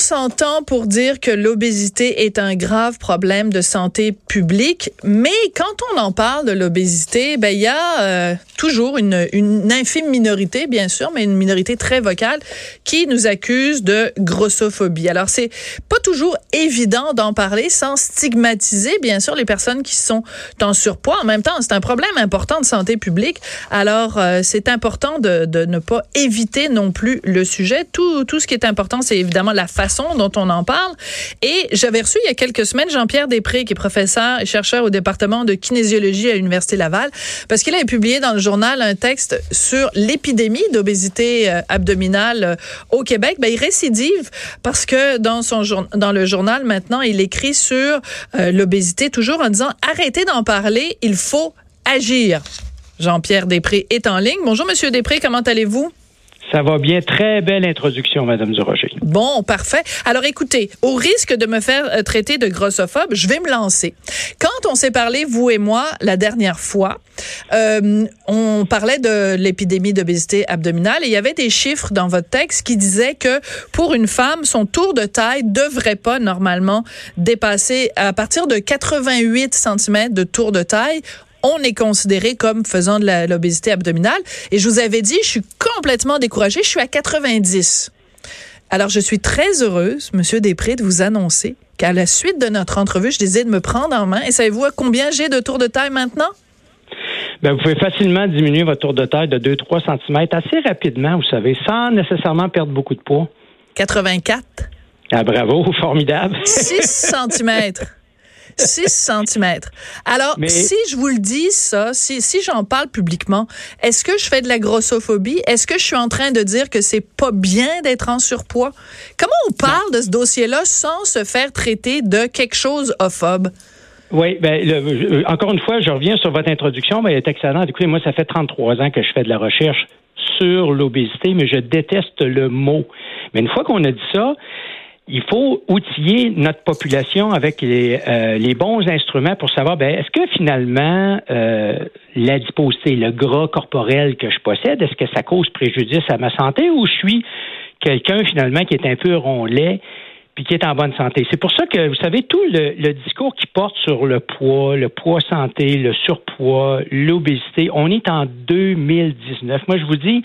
S'entend pour dire que l'obésité est un grave problème de santé publique, mais quand on en parle de l'obésité, ben il y a euh, toujours une, infime minorité, bien sûr, mais une minorité très vocale, qui nous accuse de grossophobie. Alors c'est pas toujours évident d'en parler sans stigmatiser, bien sûr, les personnes qui sont en surpoids. En même temps, c'est un problème important de santé publique. Alors euh, c'est important de, de ne pas éviter non plus le sujet. Tout, tout ce qui est important, c'est évidemment la façon dont on en parle. Et j'avais reçu il y a quelques semaines Jean-Pierre Després, qui est professeur et chercheur au département de kinésiologie à l'Université Laval, parce qu'il avait publié dans le journal un texte sur l'épidémie d'obésité euh, abdominale euh, au Québec. Ben, il récidive parce que dans son dans le journal maintenant, il écrit sur euh, l'obésité toujours en disant arrêtez d'en parler, il faut agir. Jean-Pierre Després est en ligne. Bonjour, Monsieur Després, comment allez-vous? Ça va bien. Très belle introduction, Madame Durocher. Bon, parfait. Alors écoutez, au risque de me faire euh, traiter de grossophobe, je vais me lancer. Quand on s'est parlé, vous et moi, la dernière fois, euh, on parlait de l'épidémie d'obésité abdominale et il y avait des chiffres dans votre texte qui disaient que pour une femme, son tour de taille devrait pas normalement dépasser à partir de 88 cm de tour de taille on est considéré comme faisant de l'obésité abdominale. Et je vous avais dit, je suis complètement découragée. Je suis à 90. Alors, je suis très heureuse, Monsieur Després, de vous annoncer qu'à la suite de notre entrevue, je décide de me prendre en main. Et savez-vous à combien j'ai de tour de taille maintenant? Ben, vous pouvez facilement diminuer votre tour de taille de 2-3 cm assez rapidement, vous savez, sans nécessairement perdre beaucoup de poids. 84. Ah, bravo, formidable. 6 cm. 6 cm. Alors, si je vous le dis, ça, si, si j'en parle publiquement, est-ce que je fais de la grossophobie? Est-ce que je suis en train de dire que c'est pas bien d'être en surpoids? Comment on parle de ce dossier-là sans se faire traiter de quelque chose ophobe? Oui, ben, le, encore une fois, je reviens sur votre introduction, mais elle est excellente. Écoutez, moi, ça fait 33 ans que je fais de la recherche sur l'obésité, mais je déteste le mot. Mais une fois qu'on a dit ça, il faut outiller notre population avec les, euh, les bons instruments pour savoir, ben, est-ce que finalement euh, l'adiposité, le gras corporel que je possède, est-ce que ça cause préjudice à ma santé ou je suis quelqu'un finalement qui est un peu rondelet puis qui est en bonne santé? C'est pour ça que, vous savez, tout le, le, discours qui porte sur le poids, le poids santé, le surpoids, l'obésité, on est en 2019. Moi, je vous dis,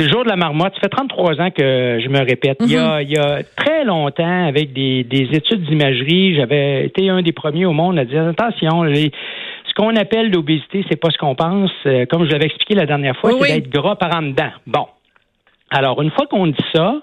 c'est le jour de la marmotte. Ça fait 33 ans que je me répète. il, y a, mhm. très longtemps, avec des, études d'imagerie, j'avais été un des premiers au monde à dire attention, ce qu'on appelle l'obésité, c'est pas ce qu'on pense. Euh, comme je l'avais expliqué la dernière fois, c'est d'être gras par en dedans. Bon. Alors, une fois qu'on dit ça,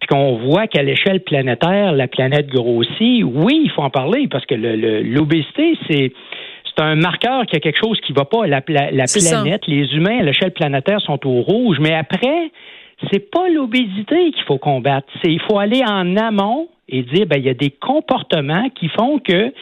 puis qu'on voit qu'à l'échelle planétaire, la planète grossit, oui, il faut en parler parce que l'obésité, c'est c'est un marqueur qu'il y a quelque chose qui ne va pas. La, la, planète, les humains à l'échelle planétaire sont au rouge, mais après, c'est pas l'obésité qu'il faut combattre. C'est il faut aller en amont et dire ben il y a des comportements qui font que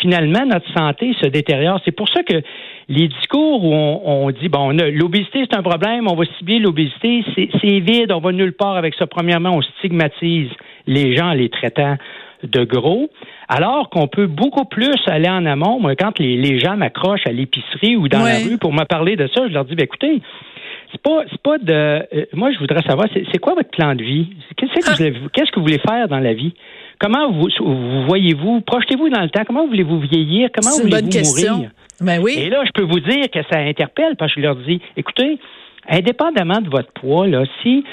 finalement notre santé se détériore. C'est pour ça que les discours où on, dit bon l'obésité c'est un problème, on va cibler l'obésité, c'est vide, on va nulle part avec ça. Premièrement, on stigmatise les gens en les traitant de gros, alors qu'on peut beaucoup plus aller en amont. Moi, quand les, gens m'accrochent à l'épicerie ou dans la rue pour me parler de ça, je leur dis, ben, écoutez, c'est pas, de. Euh, moi, je voudrais savoir, c'est, quoi votre plan de vie? Qu'est-ce que, vous, qu'est-ce que vous voulez faire dans la vie? Comment vous, voyez-vous? Projetez-vous dans le temps. Comment voulez-vous vieillir? Comment voulez-vous mourir? Ben oui. Et là, je peux vous dire que ça interpelle parce que je leur dis, écoutez, indépendamment de votre poids, là, si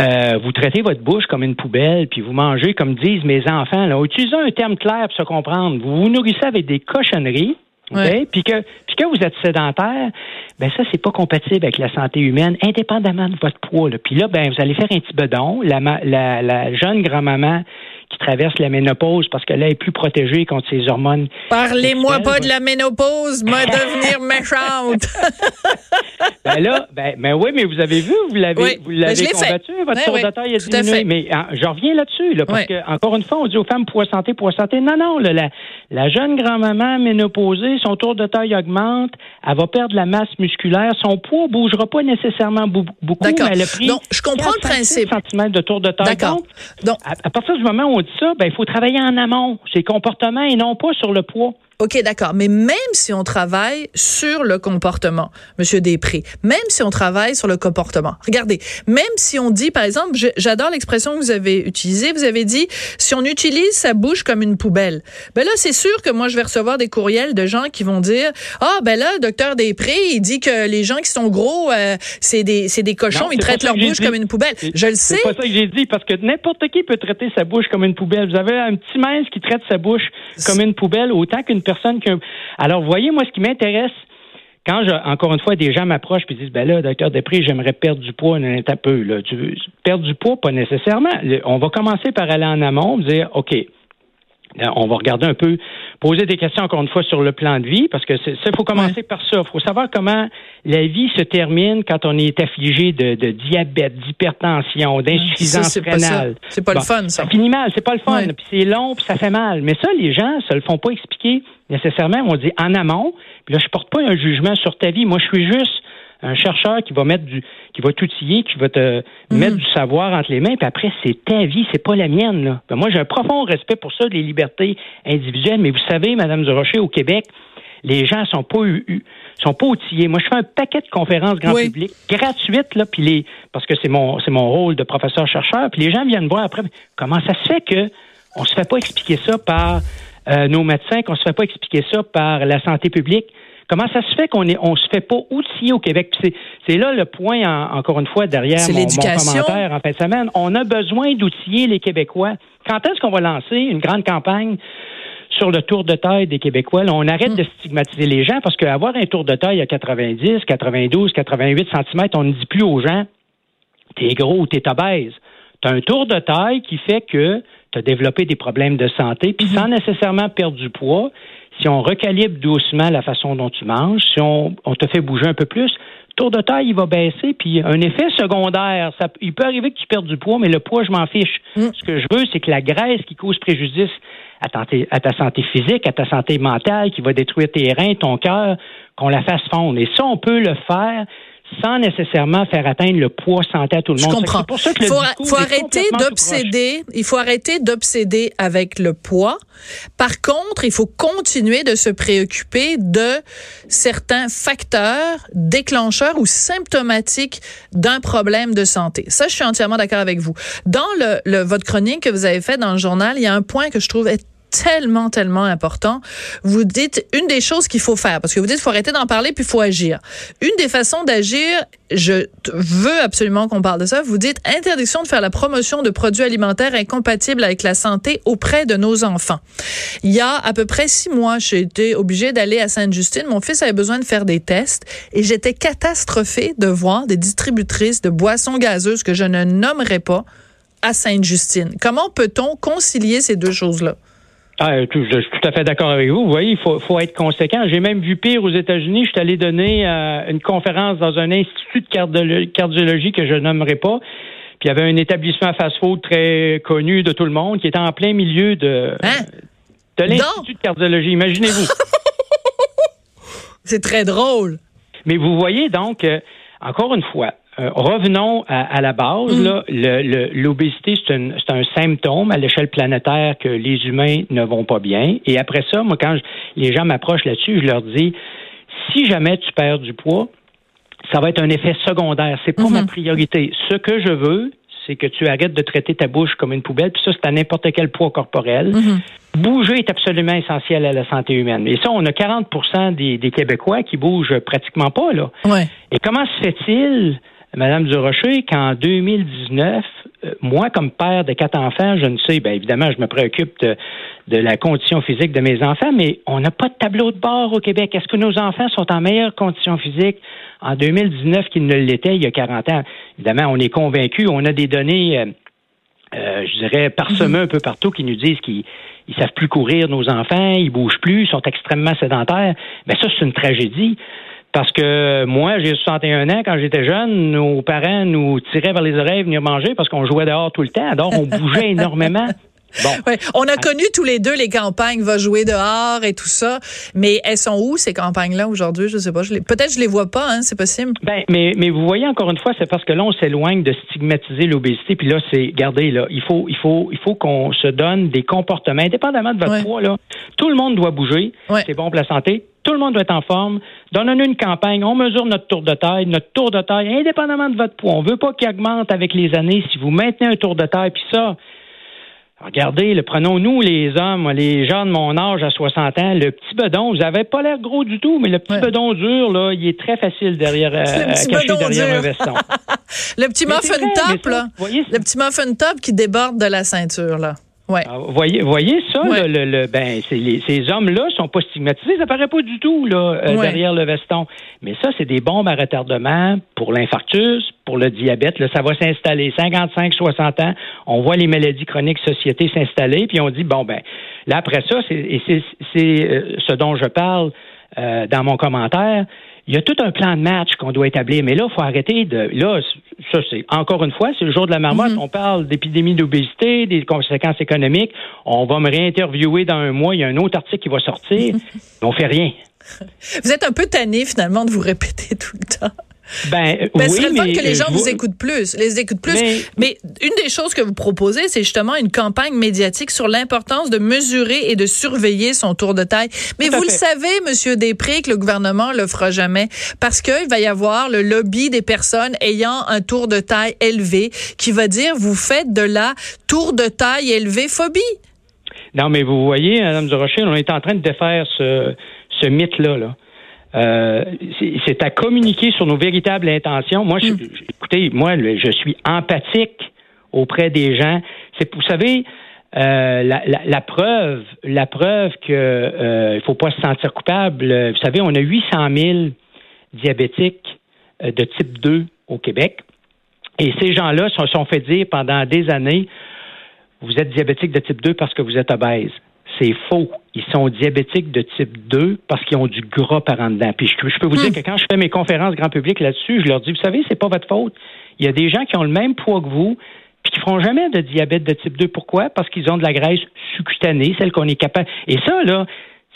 euh, vous traitez votre bouche comme une poubelle, puis vous mangez comme disent mes enfants. Là. Utilisez un terme clair pour se comprendre. Vous vous nourrissez avec des cochonneries. Puis que, puis que vous êtes sédentaire, ben ça, c'est pas compatible avec la santé humaine, indépendamment de votre poids. Là. Puis là, ben, vous allez faire un petit bedon. La, la, la jeune grand-maman qui traverse la ménopause parce que là, elle est plus protégée contre ses hormones. Parlez-moi pas de la ménopause, moi devenir méchante. ben là, ben, ben, oui, mais vous avez vu, vous l'avez, vous l'avez combattu, votre tour de taille a diminué. Mais hein, je reviens là-dessus, là, parce que encore une fois, on dit aux femmes poids santé, poids santé. Non, non, la, la jeune grand-maman ménopausée, son tour de taille augmente, elle va perdre la masse musculaire, son poids bougera pas nécessairement beaucoup, mais elle a pris Donc, je comprends le principe. de tour de taille. D'accord. Donc, à, partir du moment où on dit ça, ben, il faut travailler en amont, ses comportements et non pas sur le poids. OK, d'accord. Mais même si on travaille sur le comportement, Monsieur Després, même si on travaille sur le comportement, regardez, même si on dit, par exemple, j'adore l'expression que vous avez utilisée, vous avez dit, si on utilise sa bouche comme une poubelle, ben là, c'est sûr que moi, je vais recevoir des courriels de gens qui vont dire, ah, ben là, docteur Després, il dit que les gens qui sont gros, euh, c'est des, c'est des cochons, ils traitent leur bouche comme une poubelle. Je le sais. C'est pas ça que j'ai dit, parce que n'importe qui peut traiter sa bouche comme une poubelle. Vous avez un petit mince qui traite sa bouche comme une poubelle, autant qu'une personne que. Alors, voyez, moi, ce qui m'intéresse, quand, je, encore une fois, des gens m'approchent et disent, ben là, docteur Després, j'aimerais perdre du poids un, peu. Là. Tu veux perdre du poids, pas nécessairement. On va commencer par aller en amont, dire, OK, euh, on va regarder un peu, poser des questions encore une fois sur le plan de vie, parce que ça, il faut commencer par ça. Il faut savoir comment la vie se termine quand on est affligé de, diabète, d'hypertension, d'insuffisance rénale. C'est pas le fun, ça. Ça finit mal, c'est pas le fun. Puis c'est long, puis ça fait mal. Mais ça, les gens se le font pas expliquer nécessairement. On dit en amont. Puis là, je porte pas un jugement sur ta vie. Moi, je suis juste un chercheur qui va mettre du, qui va t'outiller, qui va te mhm. mettre du savoir entre les mains, puis après, c'est ta vie, c'est pas la mienne. Là. Ben, moi, j'ai un profond respect pour ça, les libertés individuelles, mais vous savez, Madame Durocher, au Québec, les gens sont pas sont pas outillés. Moi, je fais un paquet de conférences grand public gratuites là, puis les parce que c'est mon c'est mon rôle de professeur chercheur. Puis les gens viennent voir après comment ça se fait que on se fait pas expliquer ça par euh, nos médecins, qu'on se fait pas expliquer ça par la santé publique? Comment ça se fait qu'on on se fait pas outiller au Québec? C'est là le point, encore une fois, derrière mon, mon, commentaire en fin de semaine. On a besoin d'outiller les Québécois. Quand est-ce qu'on va lancer une grande campagne sur le tour de taille des Québécois? on arrête mm. de stigmatiser les gens parce qu'avoir un tour de taille à 90, 92, 88 cm, on ne dit plus aux gens t'es gros ou t'es obèse. T'as un tour de taille qui fait que tu as développé des problèmes de santé, puis mm-hmm. sans nécessairement perdre du poids, si on recalibre doucement la façon dont tu manges, si on, te fait bouger un peu plus, tour de taille, il va baisser. Puis un effet secondaire, ça, il peut arriver que tu perdes du poids, mais le poids, je m'en fiche. Mm. Ce que je veux, c'est que la graisse qui cause préjudice à ta, à ta santé physique, à ta santé mentale, qui va détruire tes reins, ton cœur, qu'on la fasse fondre. Et ça, on peut le faire sans nécessairement faire atteindre le poids santé à tout le monde. Je comprends. il faut, faut arrêter d'obséder. Il faut arrêter d'obséder avec le poids. Par contre, il faut continuer de se préoccuper de certains facteurs déclencheurs ou symptomatiques d'un problème de santé. Ça, je suis entièrement d'accord avec vous. Dans le, le, votre chronique que vous avez fait dans le journal, il y a un point que je trouve est tellement, tellement important. Vous dites une des choses qu'il faut faire, parce que vous dites qu'il faut arrêter d'en parler puis faut agir. Une des façons d'agir, je veux absolument qu'on parle de ça. Vous dites interdiction de faire la promotion de produits alimentaires incompatibles avec la santé auprès de nos enfants. Il y a à peu près six mois, j'ai été obligée d'aller à Sainte-Justine. Mon fils avait besoin de faire des tests et j'étais catastrophée de voir des distributrices de boissons gazeuses que je ne nommerai pas à Sainte-Justine. Comment peut-on concilier ces deux choses-là? Ah, je suis tout à fait d'accord avec vous. Vous voyez, il faut, faut être conséquent. J'ai même vu pire aux États-Unis. Je suis allé donner euh, une conférence dans un institut de cardiologie que je nommerai pas. Puis il y avait un établissement fast-food très connu de tout le monde qui était en plein milieu de, hein? de l'institut de cardiologie. Imaginez-vous. C'est très drôle. Mais vous voyez donc, euh, encore une fois, euh, revenons à, la base. Mm. L'obésité, c'est un, symptôme à l'échelle planétaire que les humains ne vont pas bien. Et après ça, moi, quand les gens m'approchent là-dessus, je leur dis, si jamais tu perds du poids, ça va être un effet secondaire. C'est pas ma mm-hmm. priorité. Ce que je veux, c'est que tu arrêtes de traiter ta bouche comme une poubelle, puis ça, c'est à n'importe quel poids corporel. Mm-hmm. Bouger est absolument essentiel à la santé humaine. Et ça, on a 40 des, des Québécois qui bougent pratiquement pas, là. Et comment se fait-il Madame Durocher qu'en 2019, euh, moi, comme père de quatre enfants, je ne sais, bien évidemment, je me préoccupe de, la condition physique de mes enfants, mais on n'a pas de tableau de bord au Québec. Est-ce que nos enfants sont en meilleure condition physique en 2019 qu'ils ne l'étaient il y a 40 ans? Évidemment, on est convaincu, on a des données. Euh, euh, je dirais, parsemés un peu partout, qui nous disent qu'ils ils savent plus courir, nos enfants, ils bougent plus, ils sont extrêmement sédentaires. Mais ça, c'est une tragédie. Parce que moi, j'ai 61 ans. Quand j'étais jeune, nos parents nous tiraient vers les oreilles venir manger parce qu'on jouait dehors tout le temps. Alors, on bougeait énormément. Bon. On a connu tous les deux les campagnes, va jouer dehors et tout ça. Mais elles sont où ces campagnes-là aujourd'hui? Je sais pas. Peut-être je les vois pas. Hein, c'est possible. Ben, mais mais vous voyez encore une fois, c'est parce que là on s'éloigne de stigmatiser l'obésité. Puis là, c'est regardez là, il faut il faut il faut qu'on se donne des comportements indépendamment de votre poids là. Tout le monde doit bouger. C'est bon pour la santé. Tout le monde doit être en forme. Donnons-nous une campagne. On mesure notre tour de taille. Notre tour de taille, indépendamment de votre poids. On veut pas qu'il augmente avec les années. Si vous maintenez un tour de taille, puis ça, Regardez, prenons-nous les hommes, les gens de mon âge à 60 ans, le petit bedon, vous n'avez pas l'air gros du tout, mais le petit bedon dur, là, il est très facile derrière, euh, caché derrière un veston. le petit muffin top, là. le petit muffin top qui déborde de la ceinture, là. Ouais. Ah, voyez, voyez ça, le, le, ben, ces hommes-là sont pas stigmatisés, ça paraît pas du tout là, euh, derrière le veston. Mais ça, c'est des bombes à retardement pour l'infarctus, pour le diabète. Là, ça va s'installer 55, 60 ans. On voit les maladies chroniques société s'installer, puis on dit bon ben, là après ça, c'est, et c'est, euh, ce dont je parle euh, dans mon commentaire il y a tout un plan de match qu'on doit établir. Mais là, il faut arrêter de. Là, ça, c'est encore une fois, c'est le jour de la marmotte. Mhm. On parle d'épidémie d'obésité, des conséquences économiques. On va me réinterviewer dans un mois. Il y a un autre article qui va sortir. mais on fait rien. Vous êtes un peu tanné, finalement, de vous répéter tout le temps. Ben, ben oui, ce serait le fun que les gens vous écoutent plus, les écoutent plus. Mais, une des choses que vous proposez, c'est justement une campagne médiatique sur l'importance de mesurer et de surveiller son tour de taille. Mais vous le savez, Monsieur Després, que le gouvernement le fera jamais parce qu'il va y avoir le lobby des personnes ayant un tour de taille élevé qui va dire vous faites de la tour de taille élevée phobie. Non, mais vous voyez, Madame Durocher, on est en train de défaire ce, ce mythe-là. Là. Euh, c'est à communiquer sur nos véritables intentions. Moi, je, hmm. écoutez, moi, je suis empathique auprès des gens. C'est, vous savez, euh, la, la, preuve, la preuve que euh, il faut pas se sentir coupable. Vous savez, on a 800 000 diabétiques euh, de type 2 au Québec, et ces gens-là se sont fait dire pendant des années, vous êtes diabétique de type 2 parce que vous êtes obèse c'est faux. Ils sont diabétiques de type 2 parce qu'ils ont du gras par en dedans. Puis je, peux vous dire hmm. que quand je fais mes conférences grand public là-dessus, je leur dis, vous savez, c'est pas votre faute. Il y a des gens qui ont le même poids que vous, puis qui feront jamais de diabète de type 2. Pourquoi? Parce qu'ils ont de la graisse subcutanée, celle qu'on est capable. Et ça, là,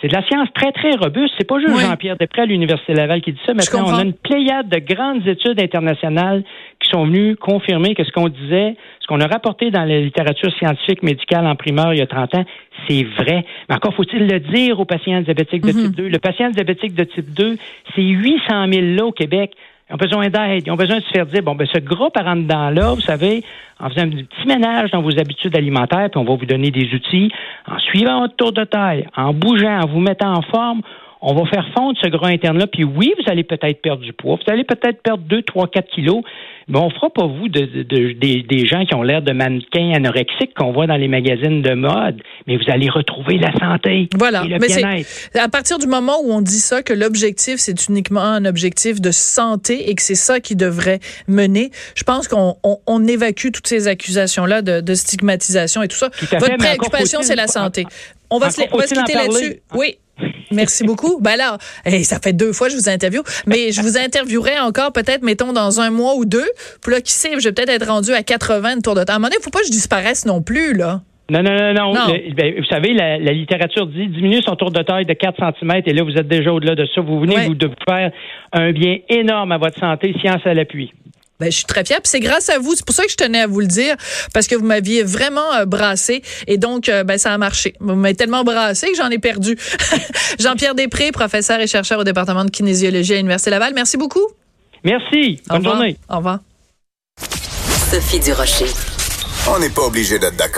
c'est de la science très, très robuste. C'est pas juste Jean-Pierre Després à l'Université Laval qui dit ça. Maintenant, on a une pléiade de grandes études internationales qui sont venues confirmer que ce qu'on disait, ce qu'on a rapporté dans la littérature scientifique médicale en primeur il y a 30 ans, c'est vrai. Mais encore faut-il le dire aux patients diabétiques de mhm. type 2. Le patient diabétique de type 2, c'est 800 000 là au Québec. Ils ont besoin d'aide. Ils ont besoin de se faire dire, bon, ben, ce gros par en dedans-là, vous savez, en faisant un petit ménage dans vos habitudes alimentaires, puis on va vous donner des outils, en suivant votre tour de taille, en bougeant, en vous mettant en forme, on va faire fondre ce gras interne-là. Puis oui, vous allez peut-être perdre du poids. Vous allez peut-être perdre 2, 3, 4 kilos. Mais on fera pas vous de, des, gens qui ont l'air de mannequins anorexiques qu'on voit dans les magazines de mode. Mais vous allez retrouver la santé voilà. et le bien-être. À partir du moment où on dit ça, que l'objectif, c'est uniquement un objectif de santé et que c'est ça qui devrait mener, je pense qu'on on, évacue toutes ces accusations-là de, stigmatisation et tout ça. Votre préoccupation, c'est la santé. On va se, on va se quitter là-dessus. Oui. Merci beaucoup. Ben là, ça fait deux fois que je vous interviewe, mais je vous interviewerai encore peut-être, mettons, dans un mois ou deux. Puis là, qui sait, je vais peut-être être rendu à 80 de tour de temps. À un moment donné, il ne faut pas que je disparaisse non plus, là. Non, non, non, non. Ben, vous savez, la, littérature dit diminue son tour de taille de 4 cm et là, vous êtes déjà au-delà de ça. Vous venez vous de faire un bien énorme à votre santé, science à l'appui. Ben, je suis très fière. c'est grâce à vous. C'est pour ça que je tenais à vous le dire, parce que vous m'aviez vraiment euh, brassé. Et donc, euh, ben, ça a marché. Vous m'avez tellement brassé que j'en ai perdu. Jean-Pierre Després, professeur et chercheur au département de kinésiologie à l'Université Laval. Merci beaucoup. Merci. Bonne journée. Au revoir. Sophie Durocher. On n'est pas obligé d'être d'accord.